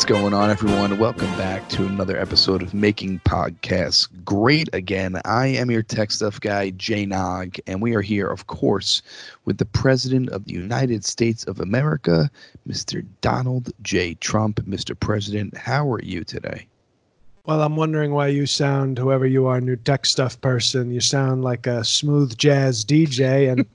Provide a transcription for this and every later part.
What's going on, everyone? Welcome back to another episode of Making Podcasts Great Again. I am your tech stuff guy, Jay Nog, and we are here, of course, with the President of the United States of America, Mr. Donald J. Trump. Mr. President, how are you today? Well, I'm wondering why you sound, whoever you are, new tech stuff person, you sound like a smooth jazz DJ. And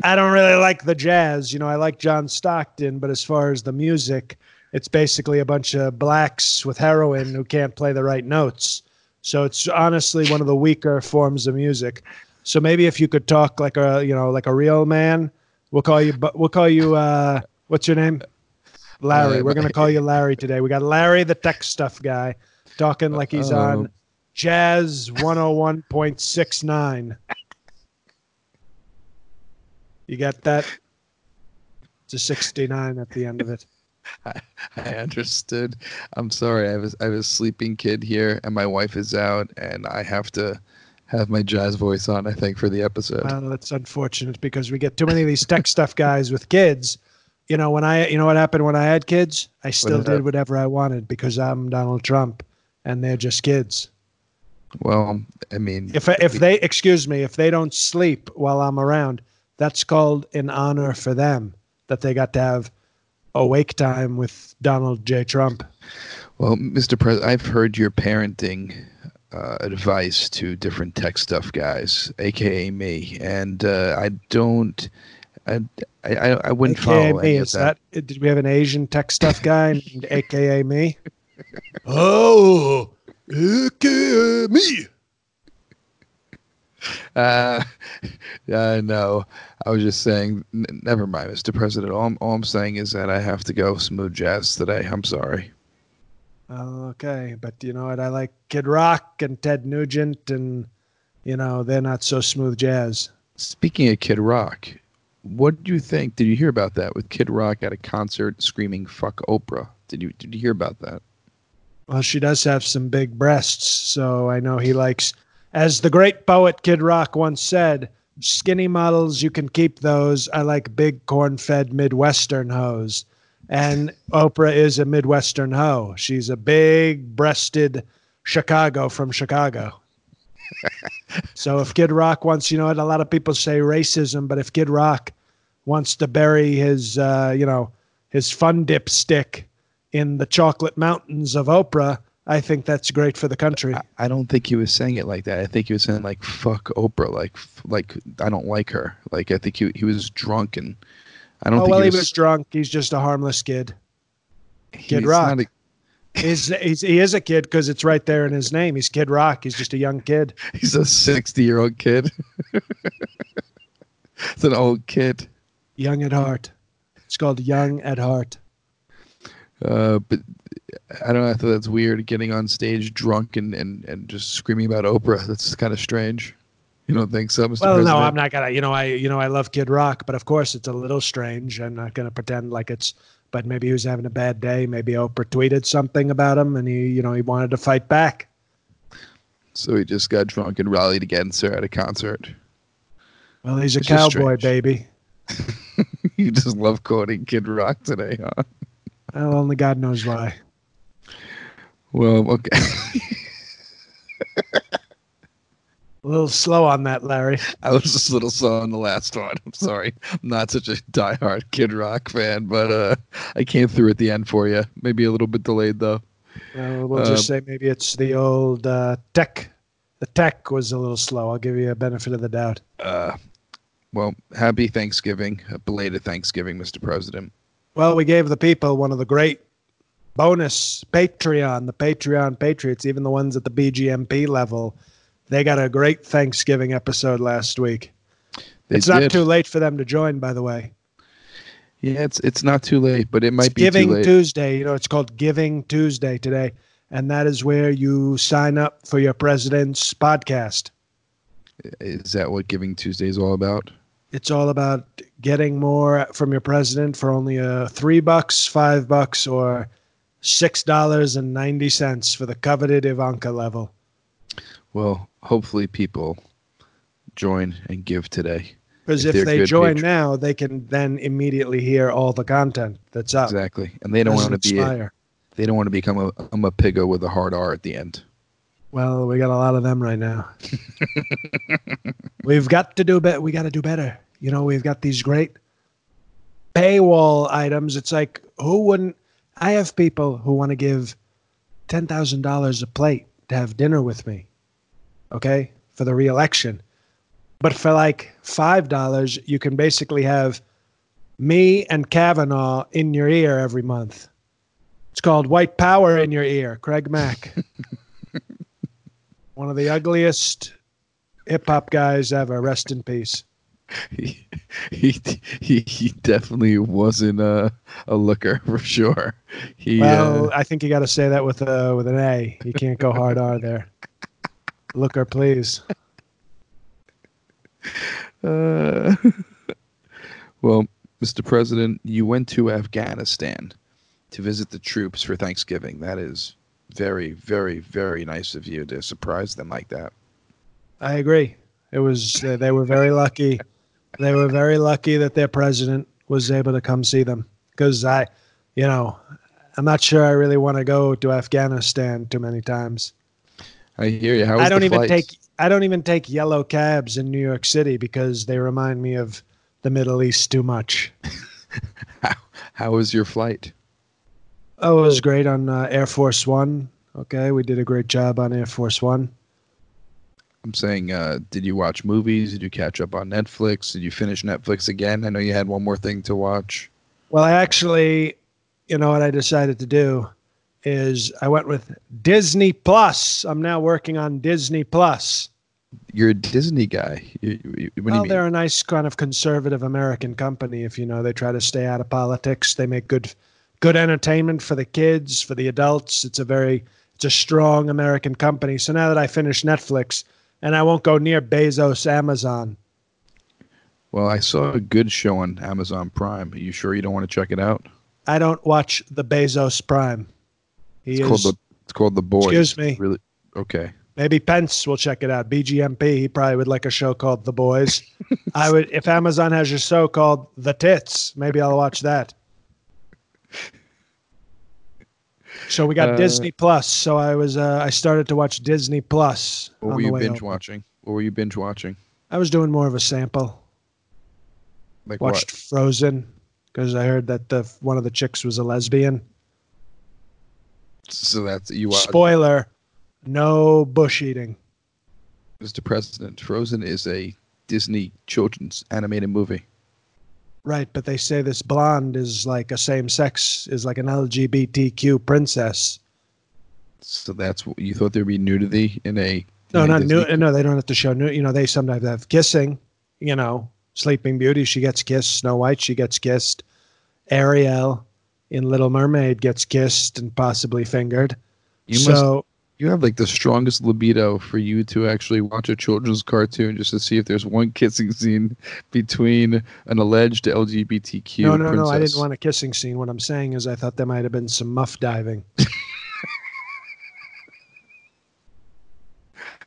I don't really like the jazz. You know, I like John Stockton, but as far as the music, it's basically a bunch of blacks with heroin who can't play the right notes. So it's honestly one of the weaker forms of music. So maybe if you could talk like a you know like a real man, we'll call you. We'll call you. Uh, what's your name? Larry. We're gonna call you Larry today. We got Larry, the tech stuff guy, talking like he's on Jazz 101.69. You got that? It's a 69 at the end of it. I, I understood. I'm sorry. I was I have a sleeping kid here, and my wife is out, and I have to have my jazz voice on. I think for the episode. Well, that's unfortunate because we get too many of these tech stuff guys with kids. You know, when I, you know what happened when I had kids? I still did whatever I wanted because I'm Donald Trump, and they're just kids. Well, I mean, if if they excuse me, if they don't sleep while I'm around, that's called an honor for them that they got to have awake time with Donald J. Trump. Well, Mr. President, I've heard your parenting uh, advice to different tech stuff guys, aka me, and uh, I don't. I, I, I wouldn't AKA follow me. Is that. that. Did we have an Asian tech stuff guy named AKA me? oh, AKA me. Uh, uh, no, I was just saying. N- never mind, Mr. President. All I'm, all I'm saying is that I have to go smooth jazz today. I'm sorry. Okay, but you know what? I like Kid Rock and Ted Nugent, and you know they're not so smooth jazz. Speaking of Kid Rock, what do you think? Did you hear about that with Kid Rock at a concert screaming "fuck Oprah"? Did you did you hear about that? Well, she does have some big breasts, so I know he likes as the great poet Kid Rock once said, skinny models, you can keep those. I like big corn fed Midwestern hoes. And Oprah is a Midwestern hoe. She's a big breasted Chicago from Chicago. so if Kid Rock wants, you know what, a lot of people say racism, but if Kid Rock wants to bury his, uh, you know, his fun dip stick in the chocolate mountains of Oprah, I think that's great for the country. I, I, don't think he was saying it like that. I think he was saying like "fuck Oprah," like like I don't like her. Like I think he he was drunk and I don't. Oh think well, he was, he was drunk. He's just a harmless kid. Kid Rock. A, he's, he's, he is a kid because it's right there in his name. He's Kid Rock. He's just a young kid. He's a sixty-year-old kid. it's an old kid. Young at heart. It's called Young at Heart. Uh, but I don't know. I thought that's weird getting on stage drunk and, and, and just screaming about Oprah. That's kind of strange. You don't think so, Mr. Well, President? no, I'm not gonna. You know, I you know I love Kid Rock, but of course it's a little strange. I'm not gonna pretend like it's. But maybe he was having a bad day. Maybe Oprah tweeted something about him, and he you know he wanted to fight back. So he just got drunk and rallied against her at a concert. Well, he's a it's cowboy, baby. you just love quoting Kid Rock today, huh? Well, only God knows why. Well, okay. a little slow on that, Larry. I was just a little slow on the last one. I'm sorry. I'm not such a diehard Kid Rock fan, but uh, I came through at the end for you. Maybe a little bit delayed though. Uh, we'll just um, say maybe it's the old uh, tech. The tech was a little slow. I'll give you a benefit of the doubt. Uh, well, happy Thanksgiving, a belated Thanksgiving, Mr. President. Well, we gave the people one of the great bonus Patreon, the Patreon Patriots, even the ones at the BGMP level. They got a great Thanksgiving episode last week. They it's did. not too late for them to join, by the way. Yeah, it's it's not too late, but it might it's be Giving Tuesday. You know, it's called Giving Tuesday today, and that is where you sign up for your president's podcast. Is that what Giving Tuesday is all about? It's all about getting more from your president for only a uh, three bucks, five bucks, or six dollars and ninety cents for the coveted Ivanka level. Well, hopefully people join and give today. Because if, if they join now, they can then immediately hear all the content that's up. Exactly, and they don't want to be. They don't want to become a, I'm a piggo with a hard R at the end. Well, we got a lot of them right now. we've got to do better. We got to do better. You know, we've got these great paywall items. It's like, who wouldn't? I have people who want to give $10,000 a plate to have dinner with me, okay, for the reelection. But for like $5, you can basically have me and Kavanaugh in your ear every month. It's called White Power in Your Ear, Craig Mack. One of the ugliest hip hop guys have a Rest in peace. He, he he he definitely wasn't a a looker for sure. He Well, uh, I think you got to say that with a with an A. You can't go hard R there. Looker, please. uh, well, Mr. President, you went to Afghanistan to visit the troops for Thanksgiving. That is very, very, very nice of you to surprise them like that. I agree. It was they were very lucky. They were very lucky that their president was able to come see them because I, you know, I'm not sure I really want to go to Afghanistan too many times. I hear you. How was I don't the even flights? take I don't even take yellow cabs in New York City because they remind me of the Middle East too much. How, how was your flight? Oh, it was great on uh, Air Force One. Okay, we did a great job on Air Force One. I'm saying, uh, did you watch movies? Did you catch up on Netflix? Did you finish Netflix again? I know you had one more thing to watch. Well, I actually, you know what I decided to do is I went with Disney Plus. I'm now working on Disney Plus. You're a Disney guy. You, you, what do well, you mean? they're a nice kind of conservative American company. If you know, they try to stay out of politics. They make good, good entertainment for the kids, for the adults. It's a very, it's a strong American company. So now that I finished Netflix, and I won't go near Bezos Amazon. Well, I saw a good show on Amazon Prime. Are you sure you don't want to check it out? I don't watch the Bezos Prime. He It's is, called the It's called The Boys. Excuse me. Really? Okay. maybe Pence will check it out. BGMP, he probably would like a show called The Boys. I would if Amazon has a show called The Tits, maybe I'll watch that. So we got Uh, Disney Plus. So I was uh, I started to watch Disney Plus. What were you binge home. watching? What were you binge watching? I was doing more of a sample. Like Watched Frozen because I heard that the one of the chicks was a lesbian. So that's you. Spoiler: no bush eating. Mr. President, Frozen is a Disney children's animated movie. Right, but they say this blonde is like a same sex, is like an LGBTQ princess. So that's what you thought there'd be nudity in a No, in not new. No, they don't have to show new. You know, they sometimes have kissing. You know, Sleeping Beauty, she gets kissed. Snow White, she gets kissed. Ariel in Little Mermaid gets kissed and possibly fingered. You must so you have like the strongest libido for you to actually watch a children's cartoon just to see if there's one kissing scene between an alleged LGBTQ no, no, princess. no. I didn't want a kissing scene. What I'm saying is, I thought there might have been some muff diving.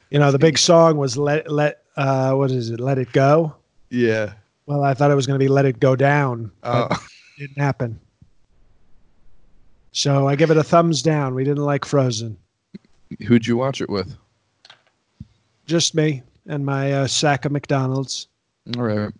you know, the big song was "Let Let." Uh, what is it? Let it go. Yeah. Well, I thought it was going to be "Let It Go Down." it didn't happen. So I give it a thumbs down. We didn't like Frozen. Who'd you watch it with? Just me and my uh, sack of McDonald's. All right.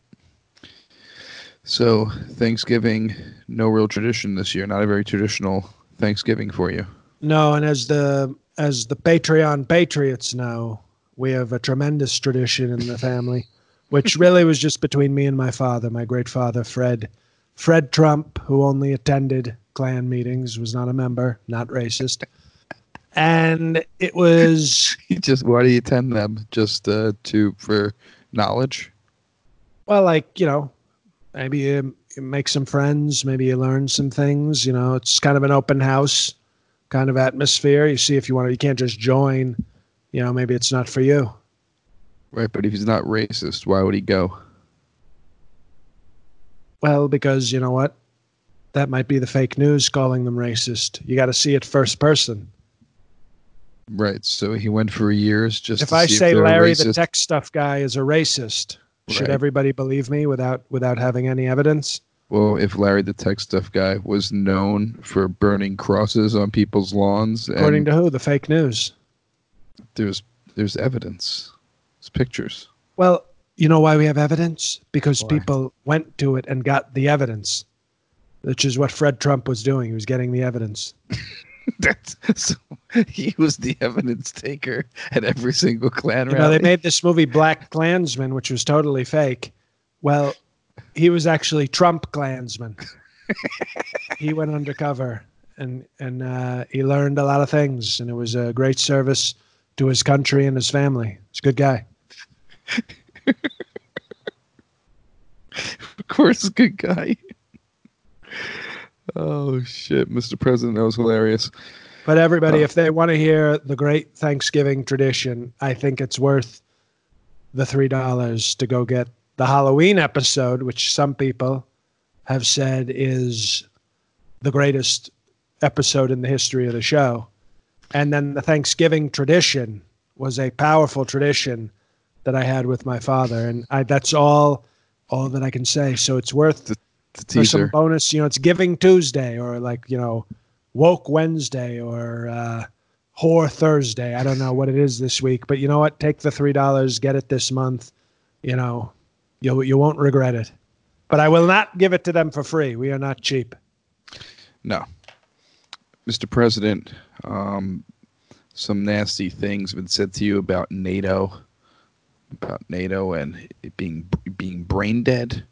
So Thanksgiving, no real tradition this year. Not a very traditional Thanksgiving for you. No, and as the as the Patreon patriots know, we have a tremendous tradition in the family, which really was just between me and my father, my great father Fred, Fred Trump, who only attended Klan meetings, was not a member, not racist, and it was just why do you attend them? Just uh, to for knowledge? well, like you know, maybe you, you make some friends, maybe you learn some things. You know, it's kind of an open house kind of atmosphere. You see if you want to. You can't just join. You know, maybe it's not for you. Right, but if he's not racist, why would he go? Well, because you know what? That might be the fake news calling them racist. You got to see it first person. Right, so he went for years just. If I say they're Larry racist. the tech stuff guy is a racist, should Right. everybody believe me without without having any evidence? Well, if Larry the Tech Stuff guy was known for burning crosses on people's lawns, According and to who? The fake news. there's there's evidence, there's pictures. Well, you know why we have evidence? Because Why? people went to it and got the evidence, which is what Fred Trump was doing. He was getting the evidence. That's so he was the evidence taker at every single Klan You know, they made this movie Black Klansman, which was totally fake. Well, he was actually Trump Klansman. he went undercover and and uh, he learned a lot of things, and it was a great service to his country and his family. He's a good guy. of course, a good guy. Oh shit, Mr. President, that was hilarious. But everybody, Oh. if they want to hear the great Thanksgiving tradition, I think it's worth the three dollars to go get the Halloween episode, which some people have said is the greatest episode in the history of the show. And then the Thanksgiving tradition was a powerful tradition that I had with my father, and I, that's all all that I can say. So it's worth The for some bonus. You know, it's Giving Tuesday or like you know, Woke Wednesday or uh, Whore Thursday. I don't know what it is this week, but you know what? Take the three dollars, get it this month. You know, you you won't regret it. But I will not give it to them for free. We are not cheap. No. Mr. President, um, some nasty things have been said to you about NATO, about NATO and it being being brain dead.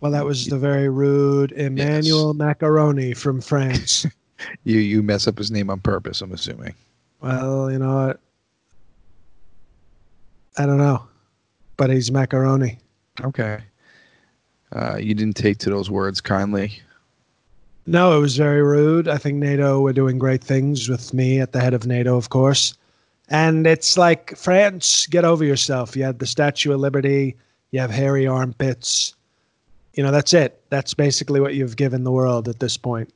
Well, that was the very rude Emmanuel Macaroni from France. You you mess up his name on purpose, I'm assuming. well, you know what? I don't know, but he's macaroni. Okay. Uh, you didn't take to those words kindly. No, it was very rude. I think NATO were doing great things with me at the head of NATO, of course. And it's like France, get over yourself. You had the Statue of Liberty, you have hairy armpits. You know, that's it. That's basically what you've given the world at this point.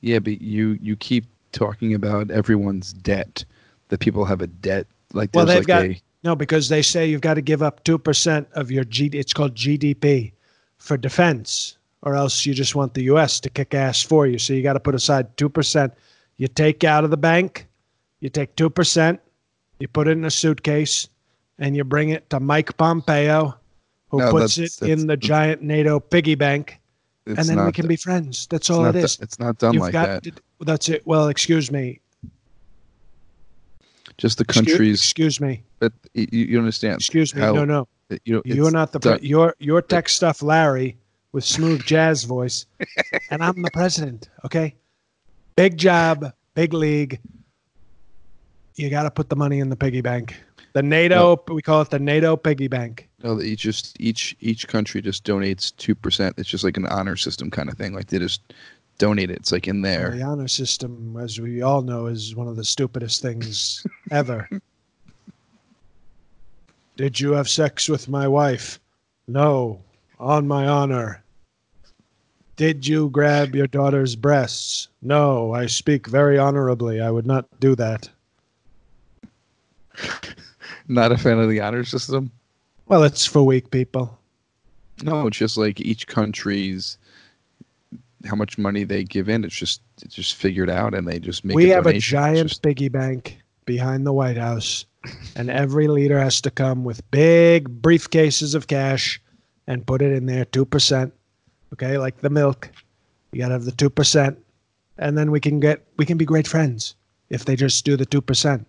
Yeah, but you you keep talking about everyone's debt. That people have a debt like Well, they've like got- a No, because they say you've got to give up 2% of your G it's called GDP for defense or else you just want the US to kick ass for you. So you got to put aside 2%. You take out of the bank, you take 2%, you put it in a suitcase and you bring it to Mike Pompeo who No, puts that's- it in the giant NATO piggy bank and then we can be friends. That's all it is. it it's not done You've like that. to- that's it. Well, excuse me. Just the countries excuse me. But you, you understand. Excuse me. how- no, no. You know, You're not the done- pre- you're you're tech stuff Larry with smooth jazz voice, and I'm the president. Okay, big job, big league. You got to put the money in the piggy bank. The NATO, we call it the NATO piggy bank. No, each just each each country just donates two percent. It's just like an honor system kind of thing. Like they just donate it. It's like in there. The honor system, as we all know, is one of the stupidest things ever. Did you have sex with my wife? No, on my honor. Did you grab your daughter's breasts? No, I speak very honorably. I would not do that. Not a fan of the honor system. Well, it's for weak people. No, it's just like each country's how much money they give in. It's just it's just figured out, and they just make. we a have a donation. It's giant just- piggy bank behind the White House, and every leader has to come with big briefcases of cash and put it in there, two percent. Okay, like the milk, you gotta have the two percent, and then we can get we can be great friends if they just do the two percent.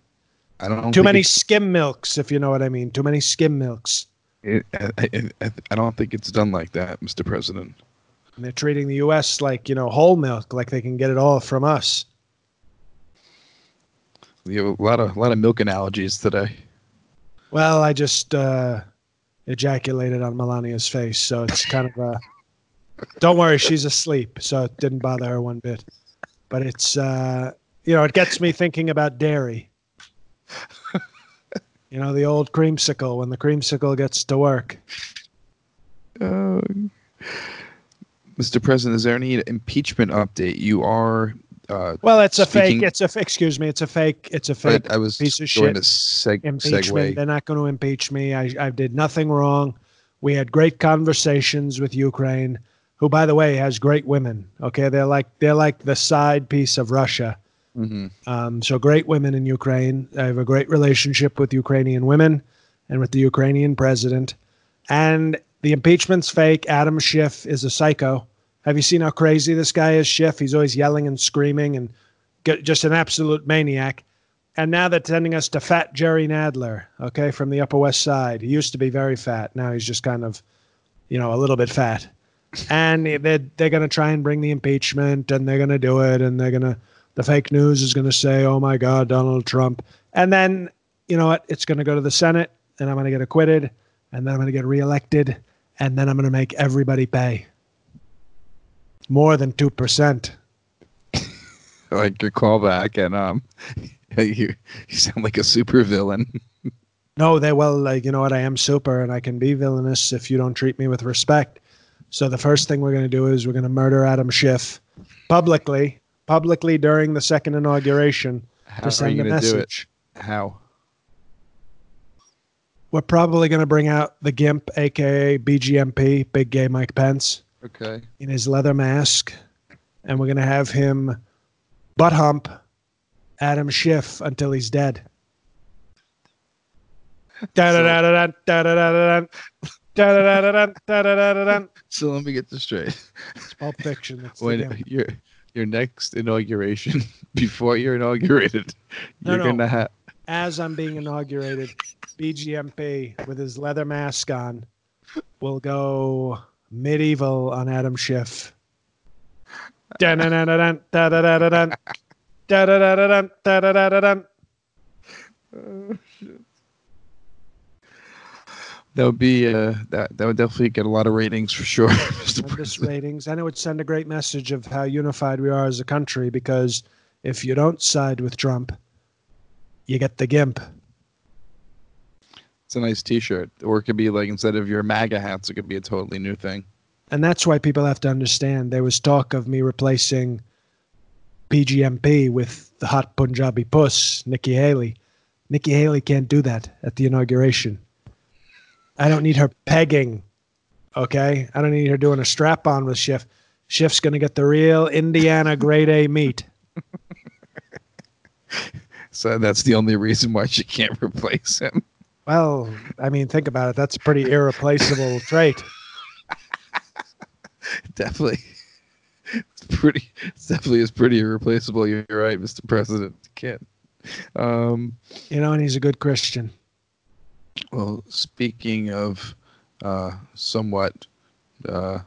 I don't. Too many skim milks, if you know what I mean. Too many skim milks. It, I, I, I- I don't think it's done like that, Mr. President. And they're treating the U.S. like you know whole milk, like they can get it all from us. We have a lot of a lot of milk analogies today. Well, I just uh, ejaculated on Melania's face, so it's kind of a. Don't worry, she's asleep, so it didn't bother her one bit. But it's, uh, you know, it gets me thinking about dairy. You know, the old creamsicle when the creamsicle gets to work. Uh, Mr. President, is there any impeachment update? You are. Uh, Well, it's a Speaking- fake. It's a. Excuse me. It's a fake. It's a fake I, I was piece of going shit. to seg- impeachment. segue. They're not going to impeach me. I, I did nothing wrong. We had great conversations with Ukraine. who, by the way, has great women. Okay, they're like they're like the side piece of Russia. Mm-hmm. Um, so great women in Ukraine. I have a great relationship with Ukrainian women and with the Ukrainian president. And the impeachment's fake. Adam Schiff is a psycho. Have you seen how crazy this guy is, Schiff? He's always yelling and screaming and just an absolute maniac. And now they're sending us to fat Jerry Nadler, okay, from the Upper West Side. He used to be very fat. Now he's just kind of, you know, a little bit fat. And they're, they're going to try and bring the impeachment and they're going to do it and they're going to, the fake news is going to say, oh my God, Donald Trump. And then, you know what? It's going to go to the Senate and I'm going to get acquitted and then I'm going to get reelected and then I'm going to make everybody pay more than 2%. like your callback and um you you sound like a super villain No, they well, like you know what? I am super, and I can be villainous if you don't treat me with respect. So the first thing we're going to do is we're going to murder Adam Schiff publicly, publicly during the second inauguration how to send you a gonna do it message. how We're probably going to bring out the GIMP, aka BGMP, Big Gay Mike Pence, okay in his leather mask, and we're going to have him butt hump Adam Schiff until he's dead. So let me get this straight It's Pulp Fiction. The when GIMP. Your your next inauguration before you're inaugurated No, you're no. gonna have as I'm being inaugurated, BGMP with his leather mask on will go medieval on Adam Schiff. That would be uh that that would definitely get a lot of ratings for sure Mr. President. ratings, and it would send a great message of how unified we are as a country. Because if you don't side with Trump, you get the gimp. it's a nice t-shirt or it could be like instead of your maga hats it could be a totally new thing And that's why people have to understand. There was talk of me replacing BGMP with the hot Punjabi puss, Nikki Haley. Nikki Haley can't do that at the inauguration. I don't need her pegging. Okay? I don't need her doing a strap on with Schiff. Schiff's going to get the real Indiana grade A meat. so that's the only reason why she can't replace him Well, I mean, think about it. That's a pretty irreplaceable trait. definitely it's pretty it's definitely is pretty irreplaceable you're right mr president can't um You know, and he's a good Christian. Well speaking of uh somewhat uh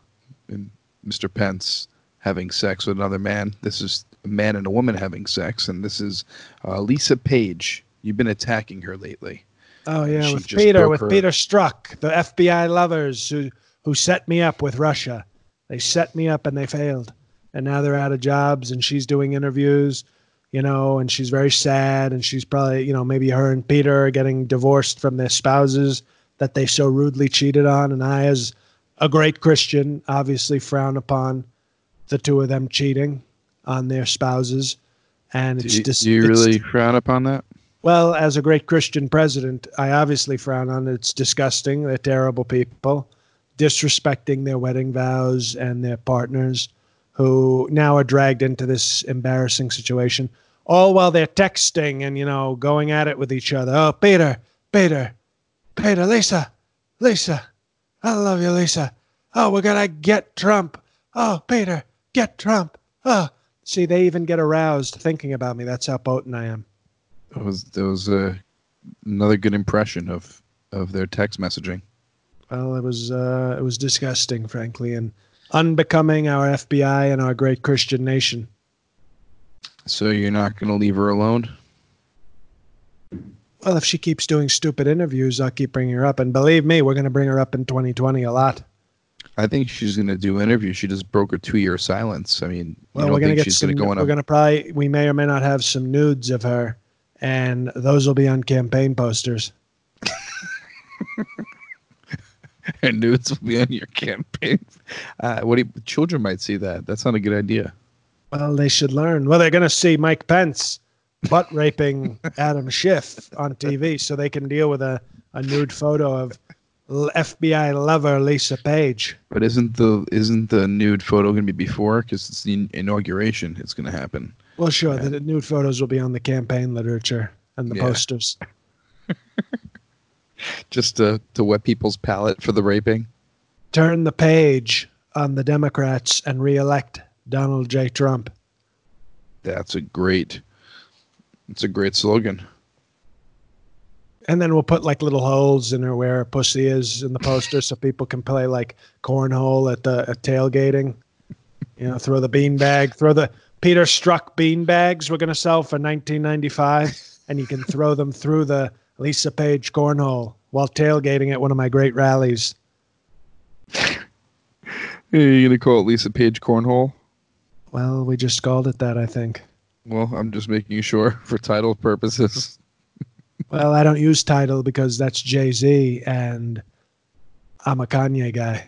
in mr pence having sex with another man this is a man and a woman having sex and this is uh, lisa page you've been attacking her lately Oh yeah, She with Peter, with her- Peter Strzok, the FBI lovers who who set me up with Russia. They set me up and they failed, and now they're out of jobs. And she's doing interviews, you know, and she's very sad. And she's probably, you know, maybe her and Peter are getting divorced from their spouses that they so rudely cheated on. And I, as a great Christian, obviously frown upon the two of them cheating on their spouses. And do it's just do you really frown upon that well, as a great Christian president, I obviously frown on it. It's disgusting. They're terrible people, disrespecting their wedding vows and their partners, who now are dragged into this embarrassing situation, all while they're texting and, you know, going at it with each other. Oh, Peter, Peter, Peter, Lisa, Lisa, I love you, Lisa. Oh, we're going to get Trump. Oh, Peter, get Trump. Oh, see, they even get aroused thinking about me. That's how potent I am. That was that was uh, another good impression of of their text messaging. Well, it was uh, it was disgusting, frankly, and unbecoming our FBI and our great Christian nation. So you're not going to leave her alone? Well, if she keeps doing stupid interviews, I'll keep bringing her up. And believe me, we're going to bring her up in 2020 a lot. I think she's going to do interviews. She just broke her two year silence. I mean, Well, you we're going to get she's some. going to go on we're going to probably we may or may not have some nudes of her, and those will be on campaign posters. and nudes will be on your campaign. Uh, what do you, children might see that? That's not a good idea. Well, they should learn. Well, they're going to see Mike Pence butt raping Adam Schiff on TV, so they can deal with a, a nude photo of FBI lover Lisa Page. But isn't the isn't the nude photo going to be before? Because it's the inauguration. It's going to happen. Well, sure, the nude photos will be on the campaign literature and the Yeah. posters. Just to to wet people's palate for the raping. Turn the page on the Democrats and reelect Donald J. Trump. That's a great. It's a great slogan. And then we'll put like little holes in her where her pussy is in the poster so people can play like cornhole at the at tailgating. You know, throw the bean bag, throw the Peter Strzok bean bags we're going to sell for 1995 and you can throw them through the Lisa Page cornhole while tailgating at one of my great rallies. Are you going to call it Lisa Page cornhole? Well, we just called it that, I think. Well, I'm just making sure for title purposes. Well, I don't use Tidal because that's Jay Z, and I'm a Kanye guy.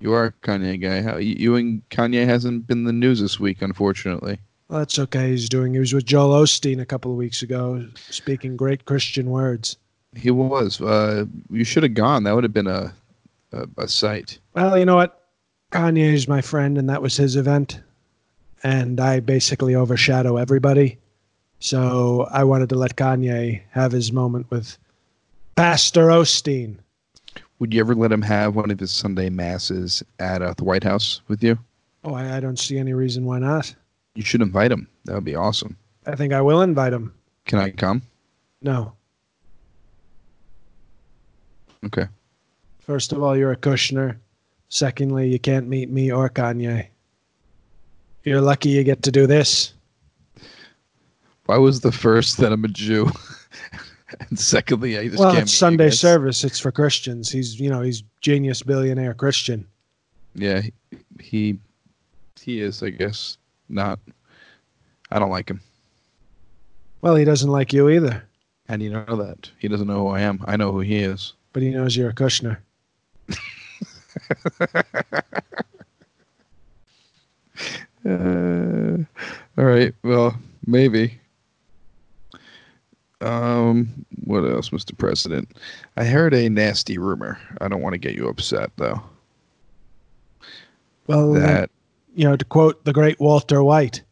You are a Kanye guy. How you and Kanye hasn't been the news this week, unfortunately. Well, that's okay. He's doing. He was with Joel Osteen a couple of weeks ago, speaking great Christian words. He was. Uh, you should have gone. That would have been a, a a sight. Well, you know what? Kanye is my friend, and that was his event, and I basically overshadow everybody. So I wanted to let Kanye have his moment with Pastor Osteen. Would you ever let him have one of his Sunday masses at uh, the White House with you? Oh, I, I don't see any reason why not. You should invite him. That would be awesome. I think I will invite him. Can I come? No. Okay. First of all, you're a Kushner. Secondly, you can't meet me or Kanye. You're lucky you get to do this. Why was the first that I'm a Jew? and secondly, I just Well, it's Sunday service. It's for Christians. He's, you know, he's genius billionaire Christian. Yeah, he, he he is. I guess not. I don't like him. Well, he doesn't like you either, How do you know that? He doesn't know who I am. I know who he is. but he knows you're a Kushner. Uh, all right. Well, maybe. Um, what else, Mr. President? I heard a nasty rumor. I don't want to get you upset though. Well, That you know, to quote the great Walter White,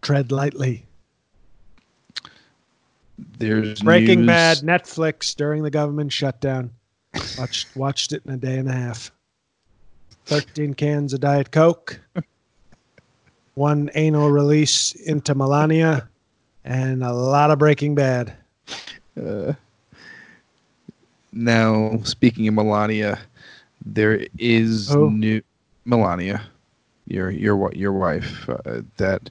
tread lightly. there's Breaking news- Bad, Netflix during the government shutdown. Watched watched it in a day and a half. Thirteen cans of Diet Coke, one anal release into Melania, and a lot of Breaking Bad. Uh, now, speaking of Melania, there is new Melania, your your your wife, uh, that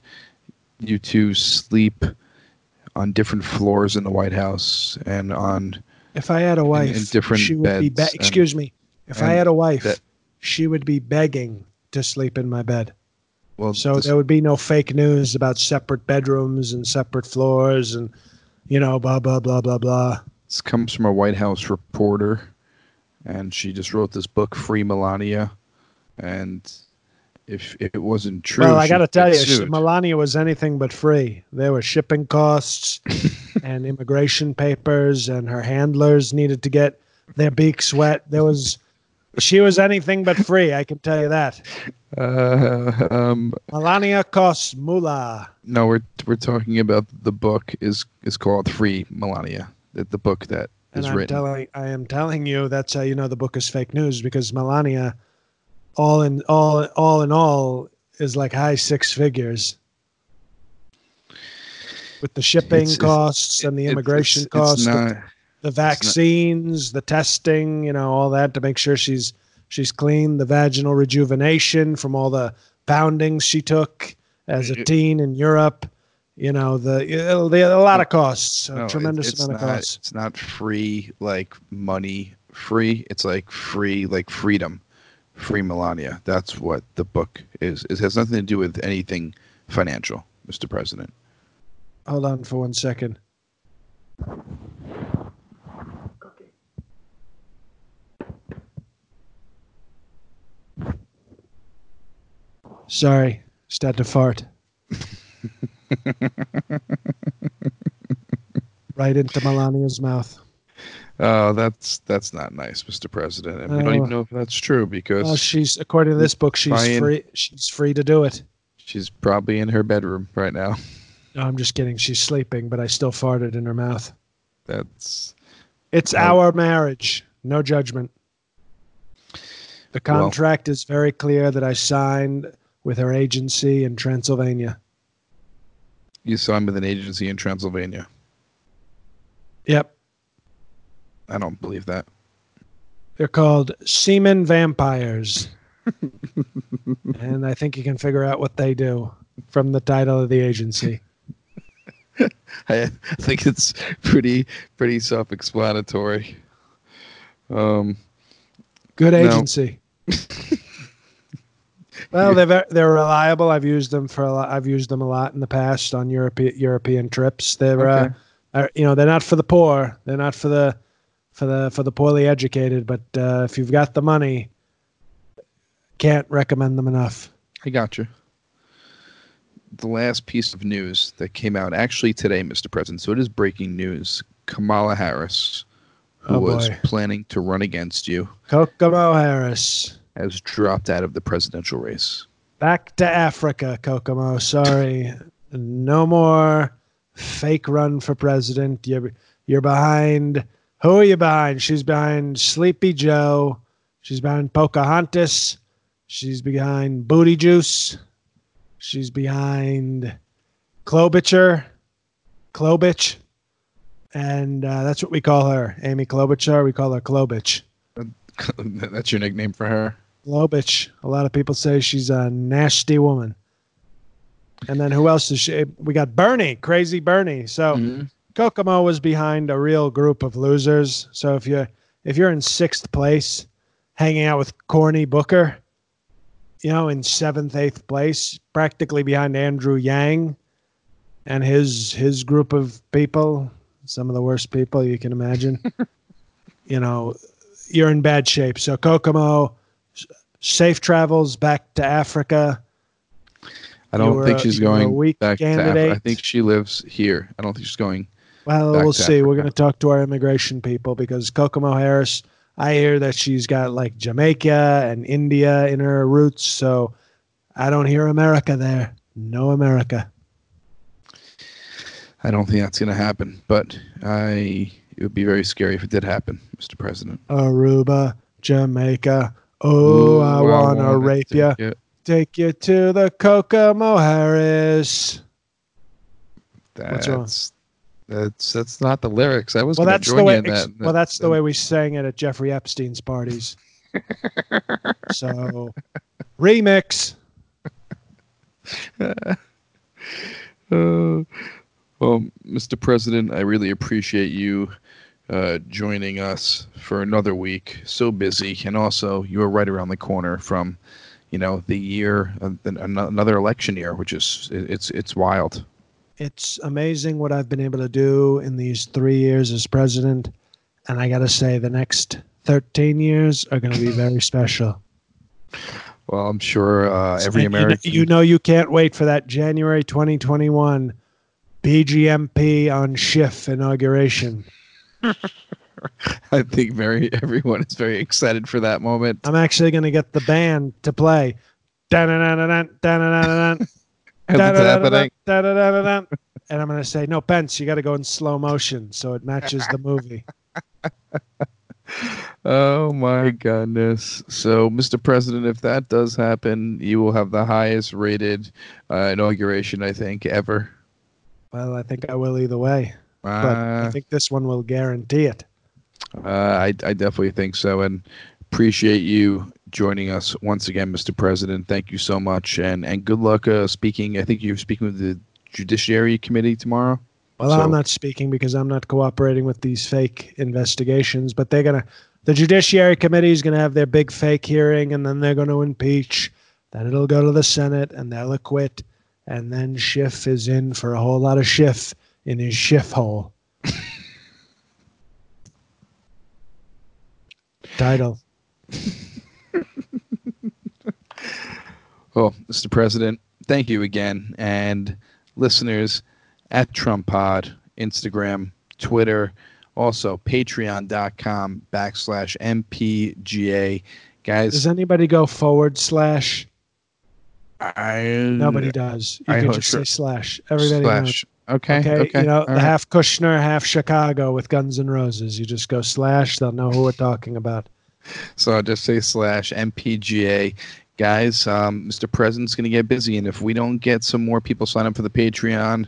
you two sleep on different floors in the White House and on If I had a wife, in different she would be. Be- excuse me. If I had a wife, that- she would be begging to sleep in my bed. Well. So this- there would be no fake news about separate bedrooms and separate floors and, you know, blah blah blah blah blah. this comes from a White House reporter, and she just wrote this book, "Free Melania," and if, if it wasn't true, well, I got to tell you, sued. Melania was anything but free. There were shipping costs and immigration papers, and her handlers needed to get their beaks wet. There was, she was anything but free. I can tell you that. Uh, um, Melania costs moolah. No, we're we're talking about the book is is called Free Melania. The, the book that And is I'm written. telling, I am telling you, that's how you know the book is fake news because Melania, all in all, all in all, is like high six figures. With the shipping It's- it's- costs and the immigration it's, costs, It's not. The vaccines, the testing, you know, all that to make sure she's she's clean, the vaginal rejuvenation from all the poundings she took as a teen in Europe. You know, the, the a lot of costs, a no, tremendous amount of costs. It's not free like money free. It's like free like freedom. Free Melania. That's what the book is. It has nothing to do with anything financial, Mr. President. Hold on for one second. Sorry, just had to fart. right into Melania's mouth. Oh, that's that's not nice, Mr. President, and we don't Oh. even know if that's true because Well, she's according to this book, she's Brian- free. She's free to do it. she's probably in her bedroom right now. No, I'm just kidding. She's sleeping, but I still farted in her mouth. That's It's Oh. our marriage. No judgment. The Well- contract is very clear that I signed with her agency in Transylvania. you him with an agency in Transylvania. Yep. I don't believe that. They're called semen vampires. and I think you can figure out what they do from the title of the agency. I think it's pretty pretty self-explanatory. Um, Good No. well, they're ver- they're reliable. I've used them for a lot. I've used them a lot in the past on European European trips. They're uh, are, you know they're not for the poor. They're not for the for the for the poorly educated. But uh, if you've got the money, can't recommend them enough. I got you. The last piece of news that came out actually today, Mr. President. So it is breaking news. Kamala Harris, who Oh, was planning to run against you, Kokomo Harris. Has dropped out of the presidential race. Back to Africa, Kokomo. Sorry. No more fake run for president. You're, you're behind. Who are you behind? She's behind Sleepy Joe. She's behind Pocahontas. She's behind Booty Juice. She's behind Klobuchar. Klobich. And uh, that's what we call her. Amy Klobuchar. We call her Klobich. That's your nickname for her. Lobich. A lot of people say she's a nasty woman. And then who else is she? We got Bernie, crazy Bernie. So Mhm. Kokomo was behind a real group of losers. So if you're if you're in sixth place, hanging out with Corny Booker, you know, in seventh, eighth place, practically behind Andrew Yang and his his group of people, some of the worst people you can imagine. you know, you're in bad shape. So Kokomo, safe travels back to Africa. I don't think a- she's going back to Africa. I think she lives here. I don't think she's going. Well, we'll see. We're going to talk to our immigration people because Kokomo Harris, I hear that she's got like Jamaica and India in her roots. So I don't hear America there. No America. I don't think that's going to happen. But I, it would be very scary if it did happen, Mr. President. Aruba, Jamaica. Oh, I Ooh, want to wanna rape you. Take you to the Kokomo Harris. That's What's wrong? that's that's not the lyrics. I was Well, that's the way. in ex- that. well, that's the way we sang it at Jeffrey Epstein's parties. so, remix. Uh, well, Mr. President, I really appreciate you uh, joining us for another week. So busy, and also you are right around the corner from, you know, the year, uh, another election year, which is it's it's wild. It's amazing what I've been able to do in these three years as president. And I got to say, the next 13 years are going to be very special. Well, I'm sure uh, every And you kn- American. You, know, you can't wait for that January 2021 BGMP on Schiff inauguration. I think very everyone is very excited for that moment. I'm actually going to get the band to play. And I'm going to say, no, Pence, you got to go in slow motion so it matches the movie. Oh my goodness. So, Mr. President, if that does happen, you will have the highest rated uh, inauguration, I think, ever. Well, I think I will either way. But I Uh, think this one will guarantee it. uh, I, I definitely think so. And appreciate you joining us once again, Mr. President. Thank you so much. And, and good luck uh, speaking. I think you're speaking with the Judiciary Committee tomorrow. Well, So- I'm not speaking because I'm not cooperating with these fake investigations, but they're going to, the Judiciary Committee is going to have their big fake hearing and then they're going to impeach. Then it'll go to the Senate and they'll acquit. And then Schiff is in for a whole lot of Schiff in his Schiff hole. Title. Well, Mr. President, thank you again. And listeners at Trump Pod, Instagram, Twitter, Also, patreon.com backslash MPGA. Guys, Does anybody go forward slash? I Nobody does. You I can hope- just sure. say slash. Everybody knows. Okay. Okay, Okay. you know all the right. half Kushner, half Chicago with Guns N' Roses. You just go slash. They'll know who we're talking about. So I'll just say slash MPGA. Guys, um, Mr. President's going to get busy, and if we don't get some more people sign up for the Patreon,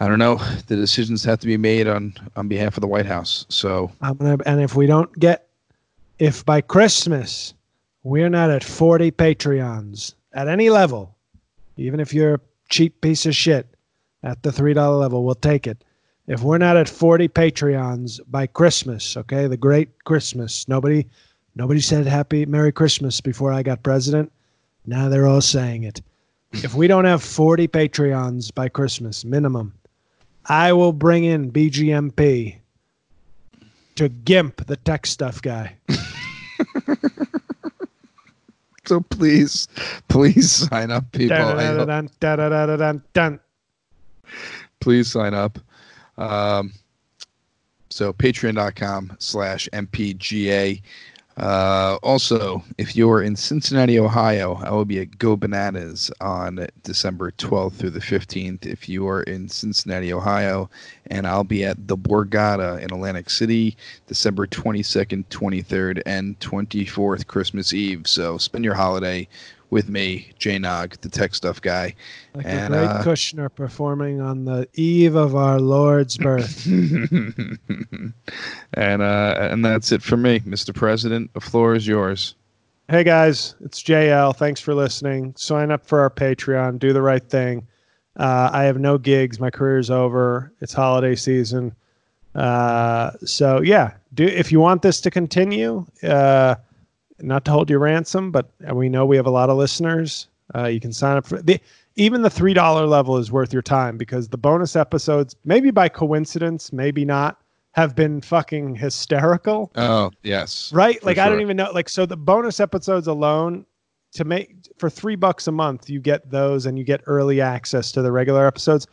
I don't know. The decisions have to be made on on behalf of the White House. So I'm gonna, and if we don't get, if by Christmas we're not at 40 Patreons at any level, even if you're a cheap piece of shit at the three dollar level, we'll take it. If we're not at 40 Patreons by Christmas, okay, the great Christmas, nobody, nobody said Happy Merry Christmas before I got president. Now they're all saying it. If we don't have 40 Patreons by Christmas minimum, I will bring in BGMP to Gimp, the tech stuff guy. so please, please sign up, people. Dun. Please sign up. Um, so patreon.com slash mpga uh, also if you're in cincinnati ohio i will be at go bananas on december 12th through the 15th if you are in cincinnati ohio and i'll be at the borgata in atlantic city december 22nd 23rd and 24th christmas eve. So spend your holiday with me j nog the tech stuff guy Like And, a great uh, Kushner performing on the eve of our Lord's birth. and uh, and that's it for me, Mr. President. The floor is yours. hey guys, it's JL. Thanks for listening. Sign up for our Patreon. Do the right thing. Uh, I have no gigs. My career's over. It's holiday season. Uh, so yeah, do if you want this to continue. Uh, not to hold you ransom, but we know we have a lot of listeners. Uh, you can sign up for the even the three dollar level is worth your time because the bonus episodes, maybe by coincidence, maybe not, have been fucking hysterical. Oh yes, Right? Like I don't even know. Like so, the bonus episodes alone to make for three bucks a month, you get those and you get early access to the regular episodes.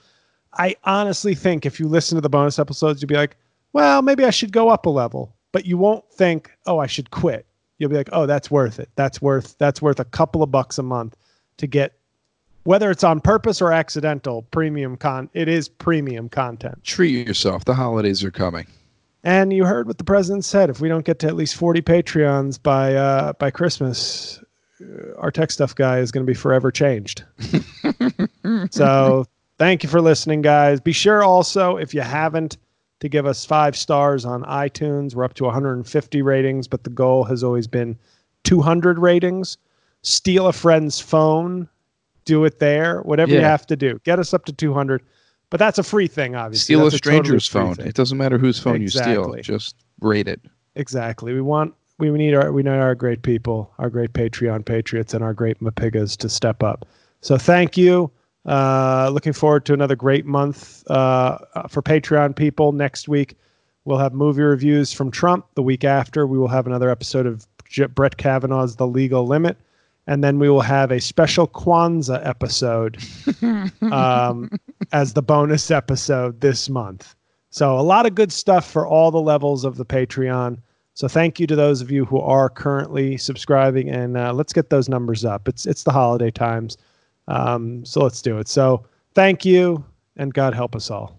I honestly think if you listen to the bonus episodes, you'll be like, well, maybe I should go up a level, but you won't think, oh, I should quit. You'll be like, oh, that's worth it. That's worth that's worth a couple of bucks a month to get whether it's on purpose or accidental premium con it is premium content Treat yourself. The holidays are coming. and you heard what the president said if we don't get to at least 40 patreons by uh by christmas uh, our tech stuff guy is going to be forever changed so thank you for listening guys be sure also if you haven't to give us five stars on itunes we're up to 150 ratings but the goal has always been 200 ratings steal a friend's phone do it there whatever you have to do get us up to 200 but that's a free thing obviously Steal a That's totally stranger's free phone. thing. It doesn't matter whose phone Exactly. you steal. Just rate it. Exactly. We want we need our we need our great people, our great Patreon patriots, and our great Mapigas to step up. So thank you. Uh, looking forward to another great month uh, for Patreon people. Next week we'll have movie reviews from Trump. The week after we will have another episode of J- Brett Kavanaugh's The Legal Limit, and then we will have a special Kwanzaa episode um, as the bonus episode this month. So a lot of good stuff for all the levels of the Patreon. So thank you to those of you who are currently subscribing, and uh, let's get those numbers up. It's it's the holiday times, um, so let's do it. So thank you, and God help us all.